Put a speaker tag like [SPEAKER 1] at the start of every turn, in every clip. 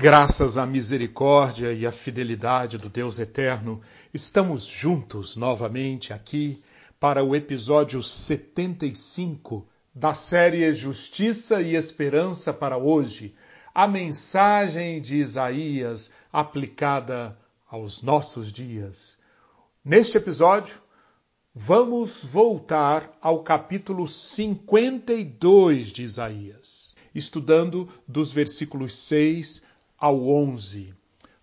[SPEAKER 1] Graças à misericórdia e à fidelidade do Deus Eterno, estamos juntos novamente aqui para o episódio 75 da série Justiça e Esperança para hoje, a mensagem de Isaías aplicada aos nossos dias. Neste episódio, vamos voltar ao capítulo 52 de Isaías, estudando dos versículos 6 ao 11.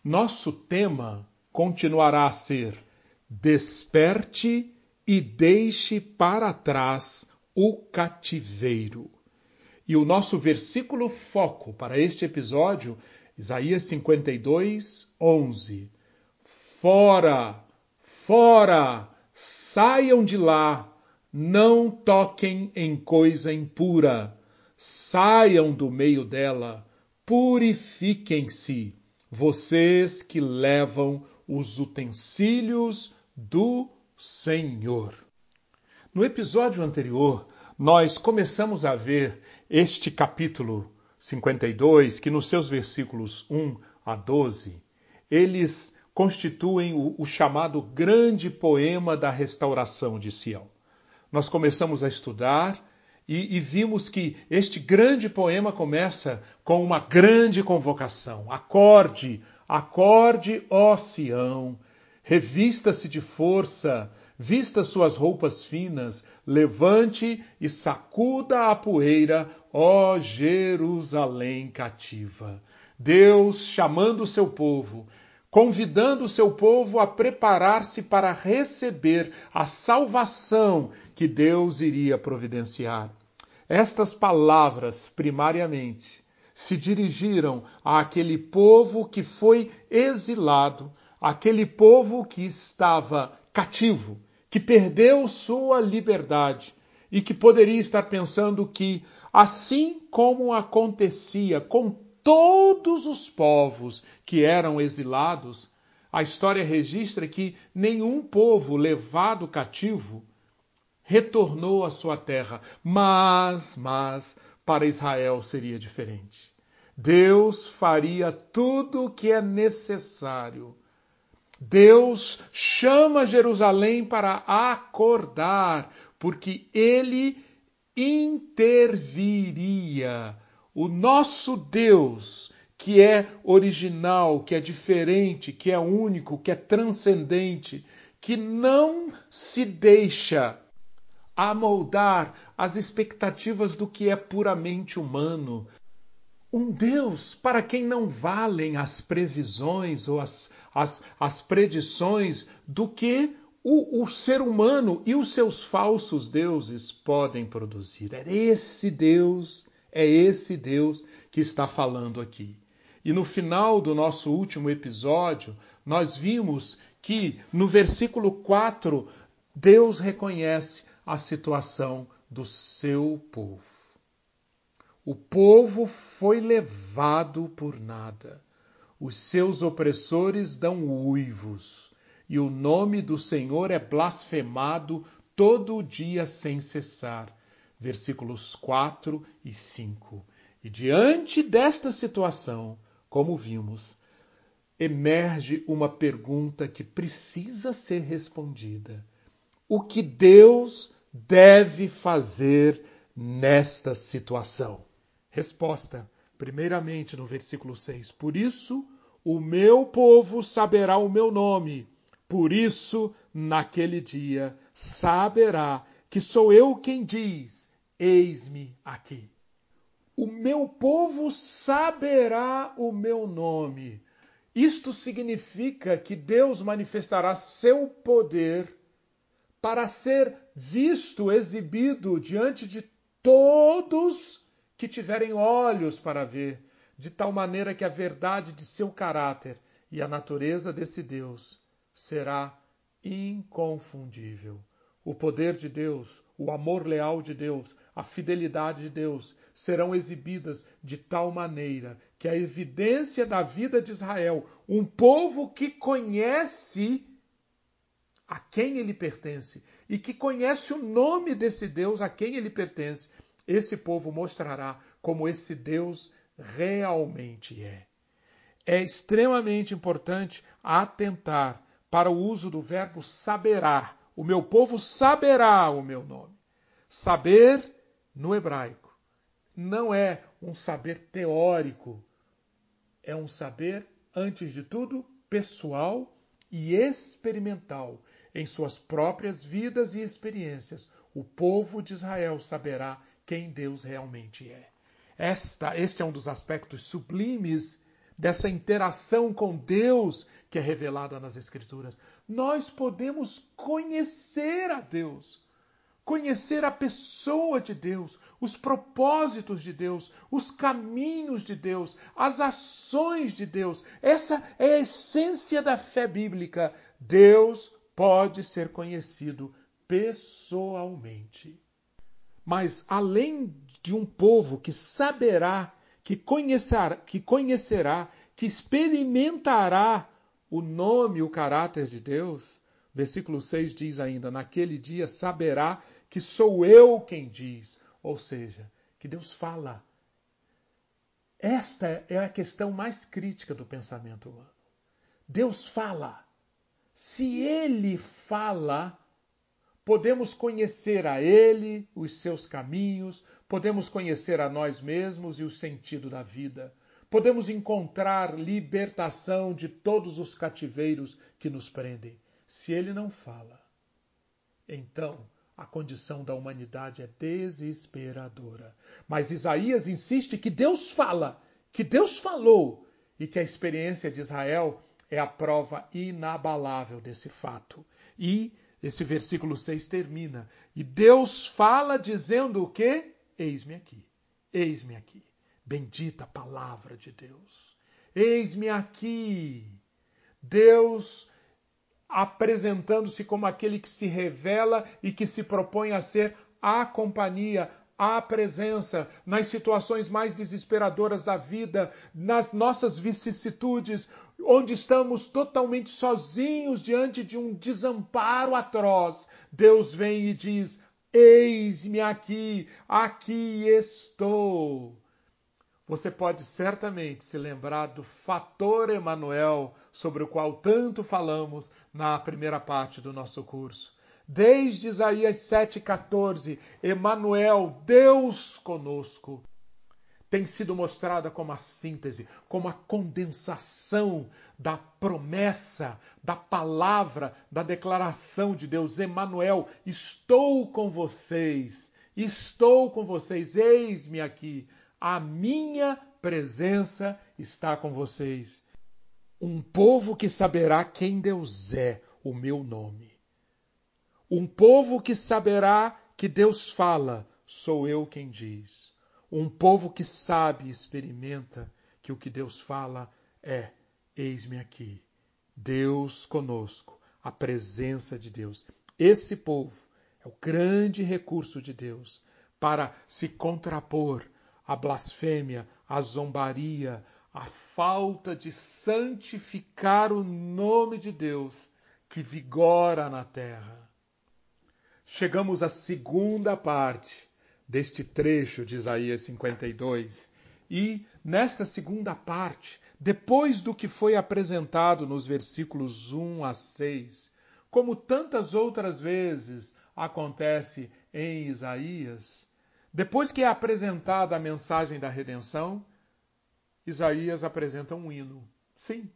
[SPEAKER 1] Nosso tema continuará a ser Desperte e deixe para trás o cativeiro. E o nosso versículo foco para este episódio, Isaías 52, 11. Fora, fora, saiam de lá, não toquem em coisa impura, saiam do meio dela purifiquem-se, vocês que levam os utensílios do Senhor. No episódio anterior, nós começamos a ver este capítulo 52, que nos seus versículos 1 a 12, eles constituem o, o chamado grande poema da restauração de Sião. Nós começamos a estudar e, e, vimos que este grande poema começa com uma grande convocação. Acorde, acorde, ó Sião, revista-se de força, vista suas roupas finas, levante e sacuda a poeira, ó Jerusalém cativa. Deus chamando o seu povo, convidando o seu povo a preparar-se para receber a salvação que Deus iria providenciar. Estas palavras, primariamente, se dirigiram àquele povo que foi exilado, aquele povo que estava cativo, que perdeu sua liberdade e que poderia estar pensando que, assim como acontecia com todos os povos que eram exilados, a história registra que nenhum povo levado cativo retornou à sua terra. Mas, mas, para Israel seria diferente. Deus faria tudo o que é necessário. Deus chama Jerusalém para acordar, porque ele interviria. O nosso Deus, que é original, que é diferente, que é único, que é transcendente, que não se deixa a moldar as expectativas do que é puramente humano. Um Deus para quem não valem as previsões ou as, as, as predições do que o, o ser humano e os seus falsos deuses podem produzir. É esse Deus, é esse Deus que está falando aqui. E no final do nosso último episódio, nós vimos que no versículo 4, Deus reconhece a situação do seu povo. O povo foi levado por nada. Os seus opressores dão uivos, e o nome do Senhor é blasfemado todo o dia sem cessar. Versículos 4 e 5. E diante desta situação, como vimos, emerge uma pergunta que precisa ser respondida. O que Deus deve fazer nesta situação? Resposta, primeiramente no versículo 6. Por isso o meu povo saberá o meu nome. Por isso, naquele dia, saberá que sou eu quem diz: Eis-me aqui. O meu povo saberá o meu nome. Isto significa que Deus manifestará seu poder para ser visto, exibido diante de todos que tiverem olhos para ver, de tal maneira que a verdade de seu caráter e a natureza desse Deus será inconfundível. O poder de Deus, o amor leal de Deus, a fidelidade de Deus serão exibidas de tal maneira que a evidência da vida de Israel, um povo que conhece a quem ele pertence e que conhece o nome desse Deus a quem ele pertence, esse povo mostrará como esse Deus realmente é. é extremamente importante atentar para o uso do verbo saberá. O meu povo saberá o meu nome. Saber, no hebraico, não é um saber teórico, é um saber, antes de tudo, pessoal e experimental. Em suas próprias vidas e experiências, o povo de Israel saberá quem Deus realmente é. Esta, este é um dos aspectos sublimes dessa interação com Deus que é revelada nas Escrituras. Nós podemos conhecer a Deus, conhecer a pessoa de Deus, os propósitos de Deus, os caminhos de Deus, as ações de Deus. Essa é a essência da fé bíblica. Deus pode ser conhecido pessoalmente. Mas além de um povo que saberá que conhecerá, que conhecerá, que experimentará o nome o caráter de Deus. Versículo 6 diz ainda: Naquele dia saberá que sou eu quem diz. Ou seja, que Deus fala. Esta é a questão mais crítica do pensamento humano. Deus fala. Se ele fala, podemos conhecer a ele, os seus caminhos, podemos conhecer a nós mesmos e o sentido da vida. Podemos encontrar libertação de todos os cativeiros que nos prendem. Se ele não fala, então a condição da humanidade é desesperadora. Mas Isaías insiste que Deus fala, que Deus falou e que a experiência de Israel é a prova inabalável desse fato. E esse versículo 6 termina. E Deus fala dizendo o quê? Eis-me aqui, eis-me aqui. Bendita palavra de Deus. Eis-me aqui. Deus apresentando-se como aquele que se revela e que se propõe a ser a companhia, a presença nas situações mais desesperadoras da vida, nas nossas vicissitudes, onde estamos totalmente sozinhos diante de um desamparo atroz. Deus vem e diz: Eis-me aqui, aqui estou. Você pode certamente se lembrar do fator Emanuel, sobre o qual tanto falamos na primeira parte do nosso curso. Desde Isaías 7,14, Emanuel, Deus conosco, tem sido mostrada como a síntese, como a condensação da promessa, da palavra, da declaração de Deus. Emanuel, estou com vocês, estou com vocês, eis-me aqui. A minha presença está com vocês. Um povo que saberá quem Deus é, o meu nome. Um povo que saberá que Deus fala, sou eu quem diz. Um povo que sabe e experimenta que o que Deus fala é: eis-me aqui. Deus conosco, a presença de Deus. Esse povo é o grande recurso de Deus para se contrapor à blasfêmia, à zombaria, à falta de santificar o nome de Deus que vigora na terra. Chegamos à segunda parte deste trecho de Isaías 52. E nesta segunda parte, depois do que foi apresentado nos versículos 1 a 6, como tantas outras vezes acontece em Isaías, depois que é apresentada a mensagem da redenção, Isaías apresenta um hino. Sim.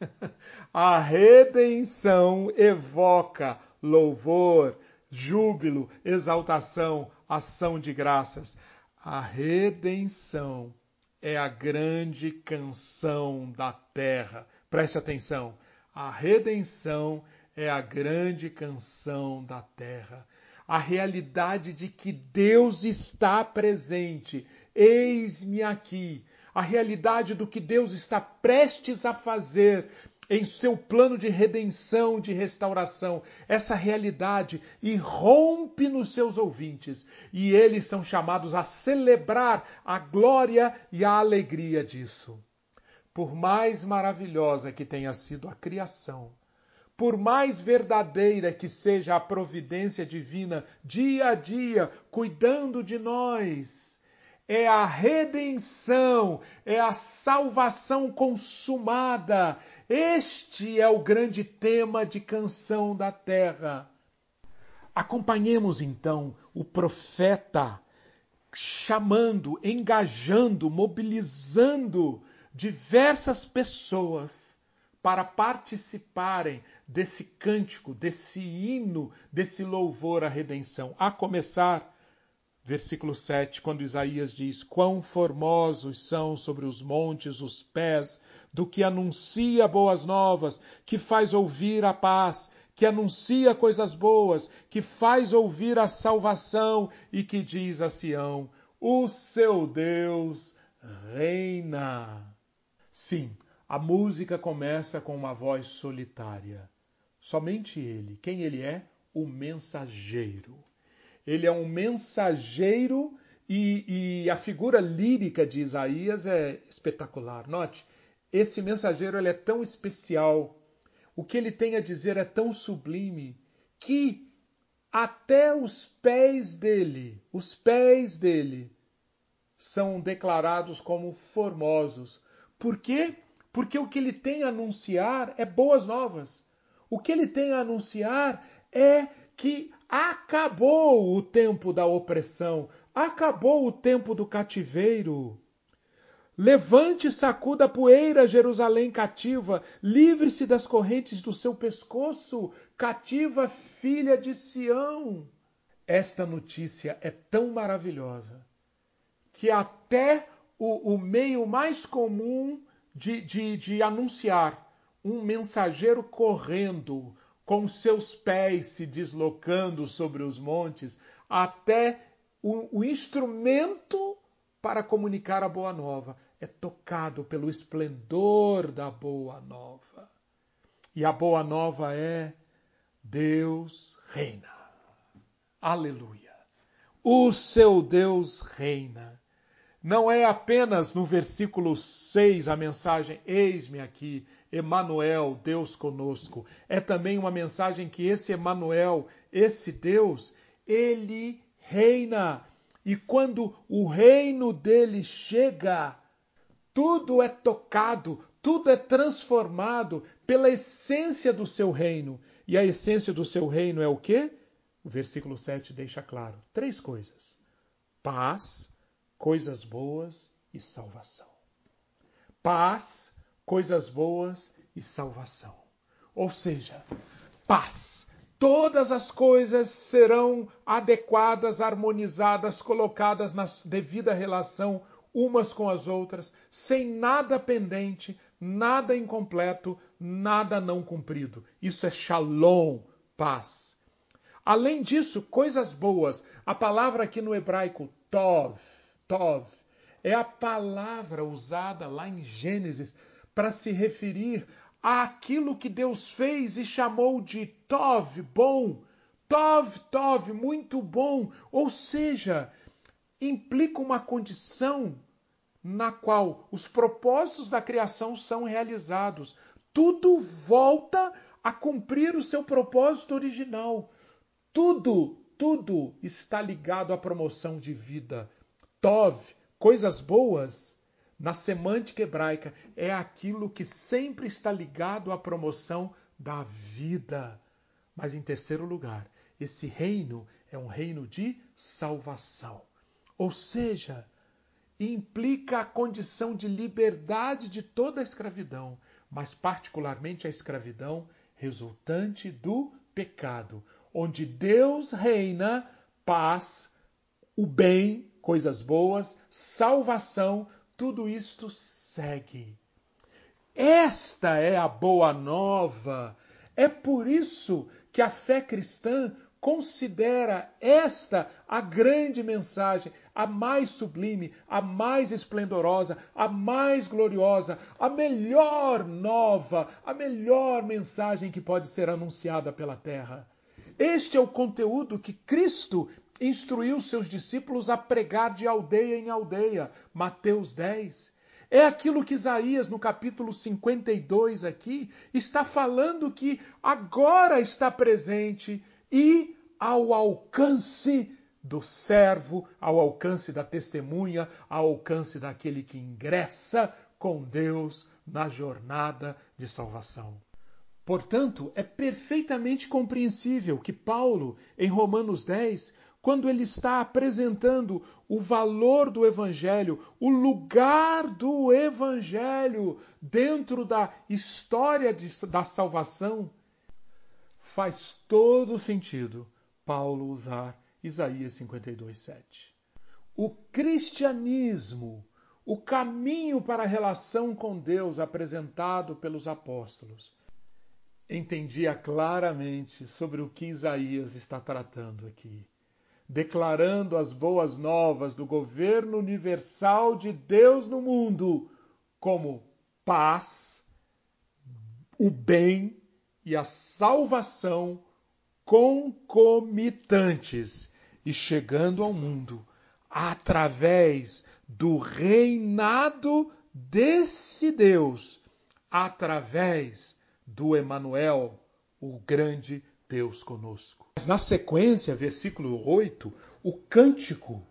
[SPEAKER 1] a redenção evoca louvor, júbilo, exaltação, ação de graças. A redenção é a grande canção da terra. Preste atenção. A redenção é a grande canção da terra. A realidade de que Deus está presente. Eis-me aqui. A realidade do que Deus está prestes a fazer em seu plano de redenção, de restauração, essa realidade irrompe nos seus ouvintes e eles são chamados a celebrar a glória e a alegria disso. Por mais maravilhosa que tenha sido a criação, por mais verdadeira que seja a providência divina dia a dia cuidando de nós, é a redenção, é a salvação consumada. Este é o grande tema de Canção da Terra. Acompanhemos então o profeta chamando, engajando, mobilizando diversas pessoas para participarem desse cântico, desse hino, desse louvor à redenção. A começar Versículo 7, quando Isaías diz: Quão formosos são sobre os montes os pés do que anuncia boas novas, que faz ouvir a paz, que anuncia coisas boas, que faz ouvir a salvação e que diz a Sião: O seu Deus reina. Sim, a música começa com uma voz solitária. Somente ele. Quem ele é? O mensageiro ele é um mensageiro e, e, a figura lírica de Isaías é espetacular. Note, esse mensageiro ele é tão especial, o que ele tem a dizer é tão sublime, que até os pés dele, os pés dele, são declarados como formosos. Por quê? Porque o que ele tem a anunciar é boas novas. O que ele tem a anunciar é que acabou o tempo da opressão, acabou o tempo do cativeiro. Levante e sacuda a poeira, Jerusalém cativa, livre-se das correntes do seu pescoço, cativa filha de Sião. Esta notícia é tão maravilhosa que até o, o meio mais comum de, de, de anunciar um mensageiro correndo, com seus pés se deslocando sobre os montes, até o, o instrumento para comunicar a boa nova é tocado pelo esplendor da boa nova. E a boa nova é Deus reina. Aleluia. O seu Deus reina. Não é apenas no versículo 6 a mensagem Eis-me aqui, Emanuel, Deus conosco. É também uma mensagem que esse Emanuel, esse Deus, ele reina. E quando o reino dele chega, tudo é tocado, tudo é transformado pela essência do seu reino. E a essência do seu reino é o quê? O versículo 7 deixa claro: três coisas: paz, coisas boas e salvação. Paz, coisas boas e salvação. Ou seja, paz. Todas as coisas serão adequadas, harmonizadas, colocadas na devida relação umas com as outras, sem nada pendente, nada incompleto, nada não cumprido. Isso é shalom, paz. Além disso, coisas boas. A palavra aqui no hebraico, tov, tov, é a palavra usada lá em Gênesis para se referir àquilo que Deus fez e chamou de Tov, bom. Tov, Tov, muito bom. Ou seja, implica uma condição na qual os propósitos da criação são realizados. Tudo volta a cumprir o seu propósito original. Tudo, tudo está ligado à promoção de vida. Tov, coisas boas, na semântica hebraica, é aquilo que sempre está ligado à promoção da vida. Mas em terceiro lugar, esse reino é um reino de salvação. Ou seja, implica a condição de liberdade de toda a escravidão, mas particularmente a escravidão resultante do pecado, onde Deus reina paz, o bem, coisas boas, salvação, tudo isto segue. Esta é a boa nova. É por isso que a fé cristã considera esta a grande mensagem, a mais sublime, a mais esplendorosa, a mais gloriosa, a melhor nova, a melhor mensagem que pode ser anunciada pela terra. Este é o conteúdo que Cristo instruiu seus discípulos a pregar de aldeia em aldeia. Mateus 10. É aquilo que Isaías, no capítulo 52 aqui, está falando que agora está presente e ao alcance do servo, ao alcance da testemunha, ao alcance daquele que ingressa com Deus na jornada de salvação. Portanto, é perfeitamente compreensível que Paulo, em Romanos 10, quando ele está apresentando o valor do Evangelho, o lugar do Evangelho dentro da história de, da salvação, faz todo sentido Paulo usar Isaías 52, 7. O cristianismo, o caminho para a relação com Deus apresentado pelos apóstolos, entendia claramente sobre o que Isaías está tratando aqui, declarando as boas novas do governo universal de Deus no mundo como paz, o bem e a salvação concomitantes e chegando ao mundo através do reinado desse Deus, através do Emanuel, o grande Deus conosco. Mas na sequência, versículo 8, o cântico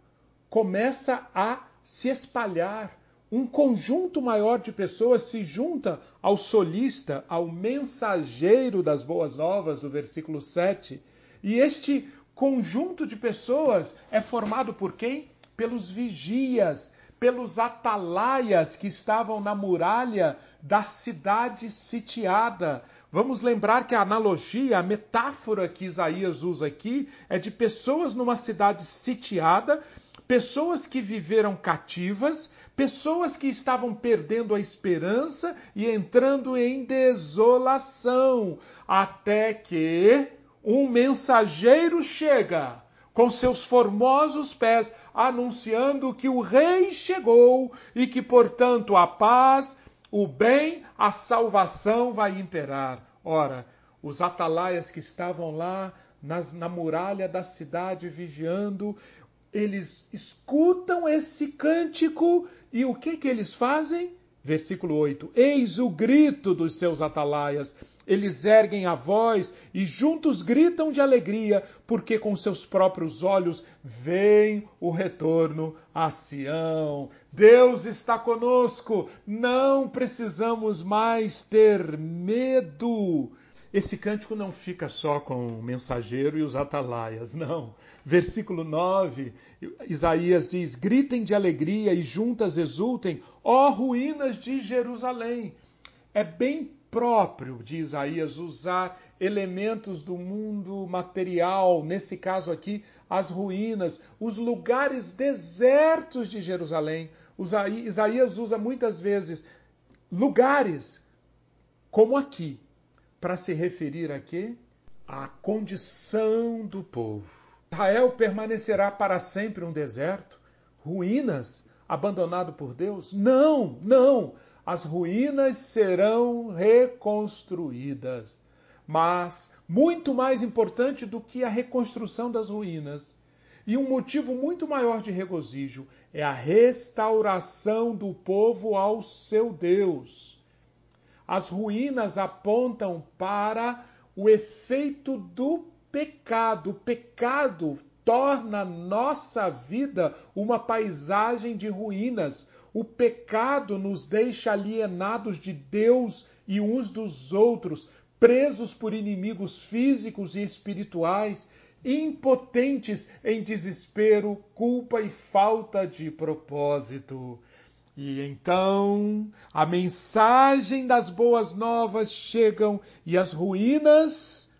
[SPEAKER 1] começa a se espalhar. Um conjunto maior de pessoas se junta ao solista, ao mensageiro das boas novas, do versículo 7. E este conjunto de pessoas é formado por quem? Pelos vigias, pelos atalaias que estavam na muralha da cidade sitiada. Vamos lembrar que a analogia, a metáfora que Isaías usa aqui é de pessoas numa cidade sitiada, pessoas que viveram cativas, pessoas que estavam perdendo a esperança e entrando em desolação, até que um mensageiro chega com seus formosos pés, anunciando que o rei chegou e que, portanto, a paz, o bem, a salvação vai imperar. Ora, os atalaias que estavam lá nas, na muralha da cidade vigiando, eles escutam esse cântico e o que que eles fazem? Versículo 8: Eis o grito dos seus atalaias. Eles erguem a voz e juntos gritam de alegria, porque com seus próprios olhos veem o retorno a Sião. Deus está conosco, não precisamos mais ter medo. Esse cântico não fica só com o mensageiro e os atalaias, não. Versículo 9, Isaías diz: Gritem de alegria e juntas exultem, ó ruínas de Jerusalém. É bem próprio de Isaías usar elementos do mundo material, nesse caso aqui, as ruínas, os lugares desertos de Jerusalém. Isaías usa muitas vezes lugares como aqui, para se referir a quê? À condição do povo. Israel permanecerá para sempre um deserto? Ruínas? Abandonado por Deus? Não, não! As ruínas serão reconstruídas. Mas, muito mais importante do que a reconstrução das ruínas, e um motivo muito maior de regozijo, é a restauração do povo ao seu Deus. As ruínas apontam para o efeito do pecado. O pecado torna nossa vida uma paisagem de ruínas. O pecado nos deixa alienados de Deus e uns dos outros, presos por inimigos físicos e espirituais, impotentes em desespero, culpa e falta de propósito. E então a mensagem das boas novas chegam e as ruínas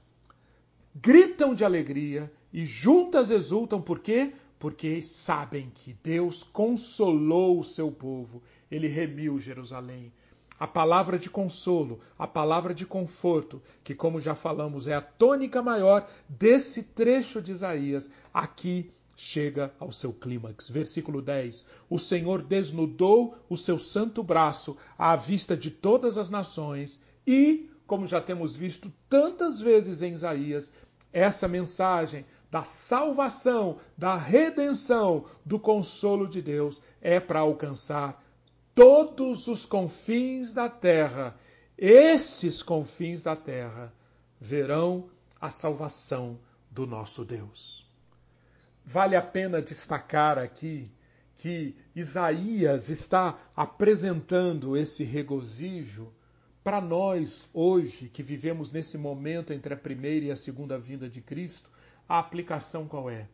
[SPEAKER 1] gritam de alegria e juntas exultam por quê? Porque sabem que Deus consolou o seu povo, ele remiu Jerusalém. A palavra de consolo, a palavra de conforto, que, como já falamos, é a tônica maior desse trecho de Isaías, aqui chega ao seu clímax. Versículo 10: O Senhor desnudou o seu santo braço à vista de todas as nações e, como já temos visto tantas vezes em Isaías, essa mensagem da salvação, da redenção, do consolo de Deus é para alcançar todos os confins da terra. Esses confins da terra verão a salvação do nosso Deus. Vale a pena destacar aqui que Isaías está apresentando esse regozijo para nós hoje que vivemos nesse momento entre a primeira e a segunda vinda de Cristo. A aplicação qual é?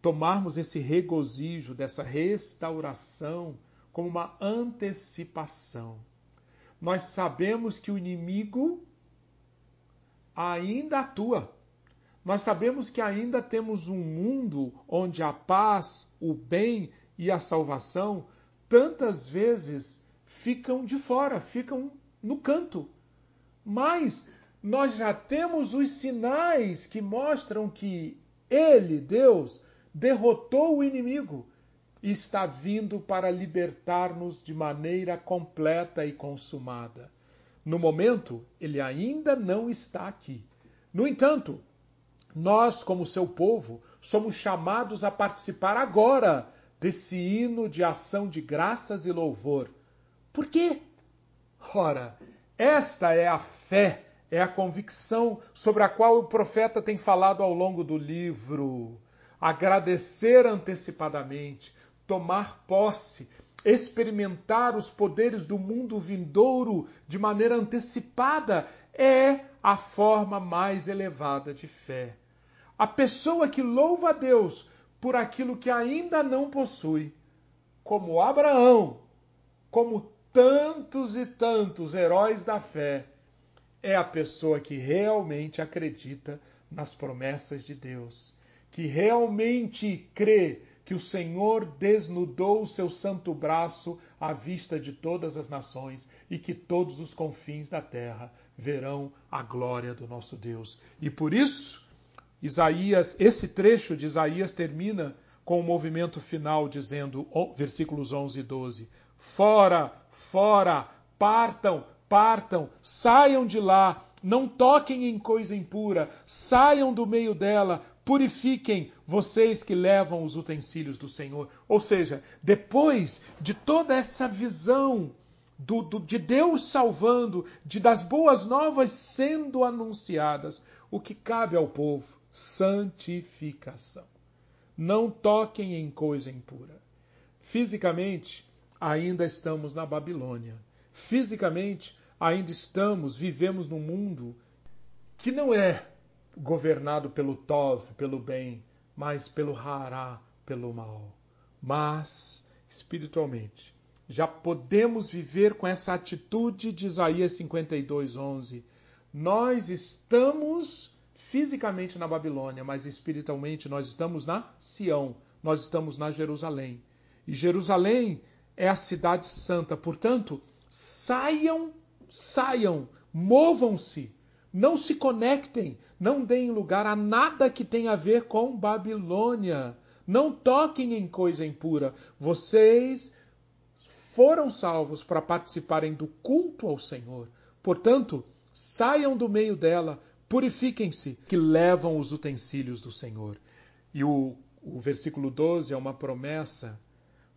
[SPEAKER 1] Tomarmos esse regozijo dessa restauração como uma antecipação. Nós sabemos que o inimigo ainda atua. Nós sabemos que ainda temos um mundo onde a paz, o bem e a salvação tantas vezes ficam de fora, ficam no canto. Mas nós já temos os sinais que mostram que Ele, Deus, derrotou o inimigo e está vindo para libertar-nos de maneira completa e consumada. No momento, ele ainda não está aqui. No entanto, nós, como seu povo, somos chamados a participar agora desse hino de ação de graças e louvor. Por quê? Ora, esta é a fé, é a convicção sobre a qual o profeta tem falado ao longo do livro. Agradecer antecipadamente, tomar posse, experimentar os poderes do mundo vindouro de maneira antecipada é a forma mais elevada de fé. A pessoa que louva a Deus por aquilo que ainda não possui, como Abraão, como tantos e tantos heróis da fé, é a pessoa que realmente acredita nas promessas de Deus, que realmente crê que o Senhor desnudou o seu santo braço à vista de todas as nações e que todos os confins da terra verão a glória do nosso Deus. E por isso, Isaías, esse trecho de Isaías termina com o movimento final dizendo, versículos 11 e 12: Fora, fora, partam, partam, saiam de lá, não toquem em coisa impura, saiam do meio dela, purifiquem vocês que levam os utensílios do Senhor. Ou seja, depois de toda essa visão do, do, de Deus salvando, de das boas novas sendo anunciadas, o que cabe ao povo? Santificação. Não toquem em coisa impura. Fisicamente, ainda estamos na Babilônia. Fisicamente, ainda estamos, vivemos num mundo que não é governado pelo Tov, pelo bem, mas pelo Hará, pelo mal. Mas, espiritualmente, já podemos viver com essa atitude de Isaías 52, 11. Nós estamos fisicamente na Babilônia, mas espiritualmente nós estamos na Sião, nós estamos na Jerusalém. E Jerusalém é a cidade santa, portanto, saiam, saiam, movam-se não se conectem, não deem lugar a nada que tenha a ver com Babilônia. Não toquem em coisa impura. Vocês foram salvos para participarem do culto ao Senhor. Portanto, saiam do meio dela, purifiquem-se, que levam os utensílios do Senhor. E o, o versículo 12 é uma promessa,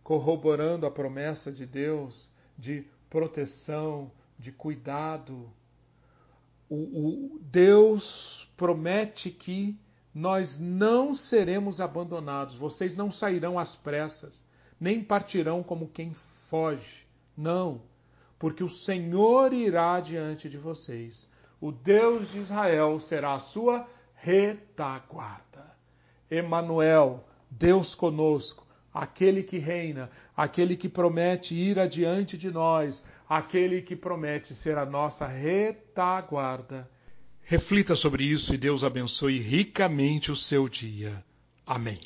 [SPEAKER 1] corroborando a promessa de Deus de proteção, de cuidado, o, o Deus promete que nós não seremos abandonados, vocês não sairão às pressas, nem partirão como quem foge. Não, porque o Senhor irá diante de vocês. O Deus de Israel será a sua retaguarda. Emanuel, Deus conosco, aquele que reina, aquele que promete ir adiante de nós, aquele que promete ser a nossa retaguarda. Reflita sobre isso e Deus abençoe ricamente o seu dia. Amém.